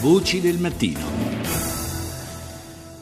Voci del mattino.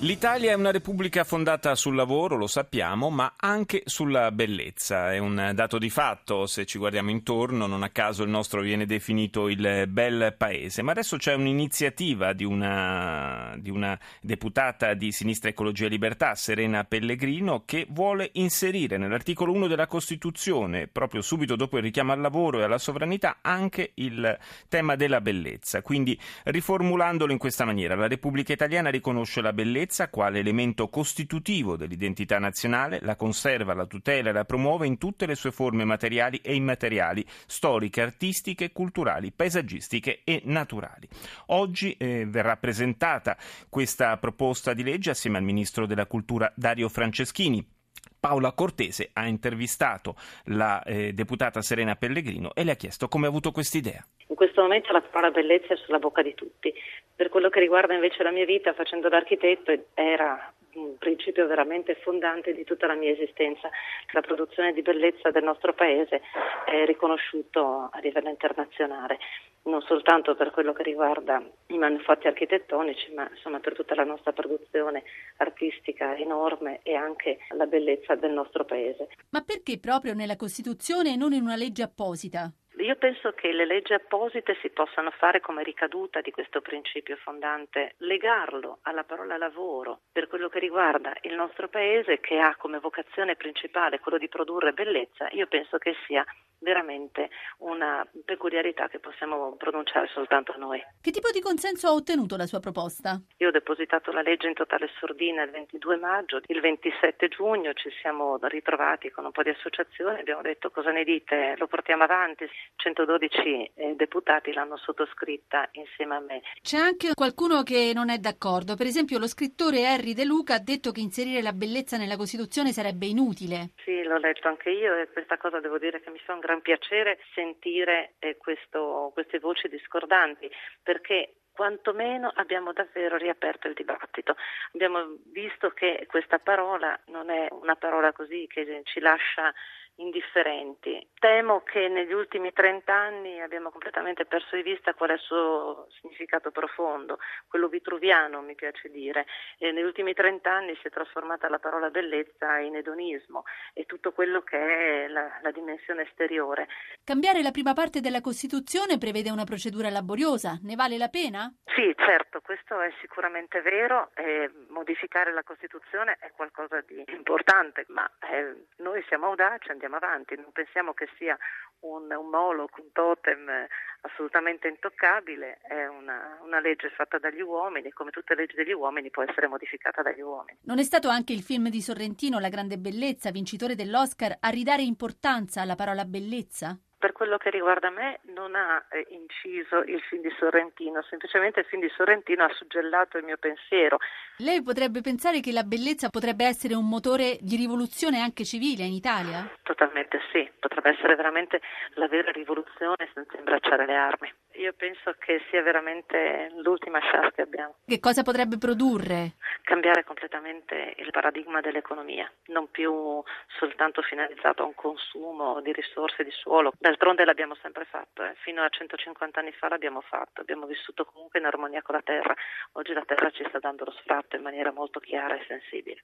L'Italia è una repubblica fondata sul lavoro, lo sappiamo, ma anche sulla bellezza. È un dato di fatto, se ci guardiamo intorno, non a caso il nostro viene definito il bel paese. Ma adesso c'è un'iniziativa di una, di una deputata di Sinistra Ecologia e Libertà, Serena Pellegrino, che vuole inserire nell'articolo 1 della Costituzione, proprio subito dopo il richiamo al lavoro e alla sovranità, anche il tema della bellezza. Quindi, riformulandolo in questa maniera, la Repubblica Italiana riconosce la bellezza bellezza quale elemento costitutivo dell'identità nazionale, la conserva, la tutela e la promuove in tutte le sue forme materiali e immateriali, storiche, artistiche, culturali, paesaggistiche e naturali. Oggi eh, verrà presentata questa proposta di legge assieme al Ministro della Cultura Dario Franceschini. Paola Cortese ha intervistato la eh, deputata Serena Pellegrino e le ha chiesto come ha avuto quest'idea. In questo momento la parola bellezza è sulla bocca di tutti. Per quello che riguarda invece la mia vita facendo l'architetto era un principio veramente fondante di tutta la mia esistenza. La produzione di bellezza del nostro paese è riconosciuto a livello internazionale non soltanto per quello che riguarda i manufatti architettonici, ma insomma per tutta la nostra produzione artistica enorme e anche la bellezza del nostro paese. Ma perché proprio nella Costituzione e non in una legge apposita? Io penso che le leggi apposite si possano fare come ricaduta di questo principio fondante, legarlo alla parola lavoro per quello che riguarda il nostro paese che ha come vocazione principale quello di produrre bellezza, io penso che sia veramente una peculiarità che possiamo pronunciare soltanto noi. Che tipo di consenso ha ottenuto la sua proposta? Io ho depositato la legge in totale sordina il 22 maggio, il 27 giugno ci siamo ritrovati con un po' di associazioni, abbiamo detto cosa ne dite, lo portiamo avanti, 112 eh, deputati l'hanno sottoscritta insieme a me. C'è anche qualcuno che non è d'accordo, per esempio lo scrittore Harry De Luca ha detto che inserire la bellezza nella Costituzione sarebbe inutile. Sì, l'ho letto anche io e questa cosa devo dire che mi fa un gran piacere sentire eh, questo, queste voci discordanti perché quantomeno abbiamo davvero riaperto il dibattito. Abbiamo visto che questa parola non è una parola così che ci lascia indifferenti. Temo che negli ultimi 30 anni abbiamo completamente perso di vista qual è il suo significato profondo, quello vitruviano mi piace dire. E negli ultimi 30 anni si è trasformata la parola bellezza in edonismo e tutto quello che è la, la dimensione esteriore. Cambiare la prima parte della Costituzione prevede una procedura laboriosa, ne vale la pena? Sì, certo, questo è sicuramente vero. Eh, modificare la Costituzione è qualcosa di importante, ma eh, noi siamo audaci, andiamo andiamo avanti, non pensiamo che sia un, un moloch, un totem assolutamente intoccabile, è una, una legge fatta dagli uomini, come tutte le leggi degli uomini può essere modificata dagli uomini. Non è stato anche il film di Sorrentino, La grande bellezza, vincitore dell'Oscar, a ridare importanza alla parola bellezza? Per quello che riguarda me non ha eh, inciso il film di Sorrentino, semplicemente il film di Sorrentino ha suggellato il mio pensiero. Lei potrebbe pensare che la bellezza potrebbe essere un motore di rivoluzione anche civile in Italia? Totalmente sì, potrebbe essere veramente la vera rivoluzione senza imbracciare le armi. Io penso che sia veramente l'ultima chance che abbiamo. Che cosa potrebbe produrre? Cambiare completamente il paradigma dell'economia, non più soltanto finalizzato a un consumo di risorse di suolo. D'altronde l'abbiamo sempre fatto, eh. fino a 150 anni fa l'abbiamo fatto, abbiamo vissuto comunque in armonia con la terra. Oggi la terra ci sta dando lo sfratto in maniera molto chiara e sensibile.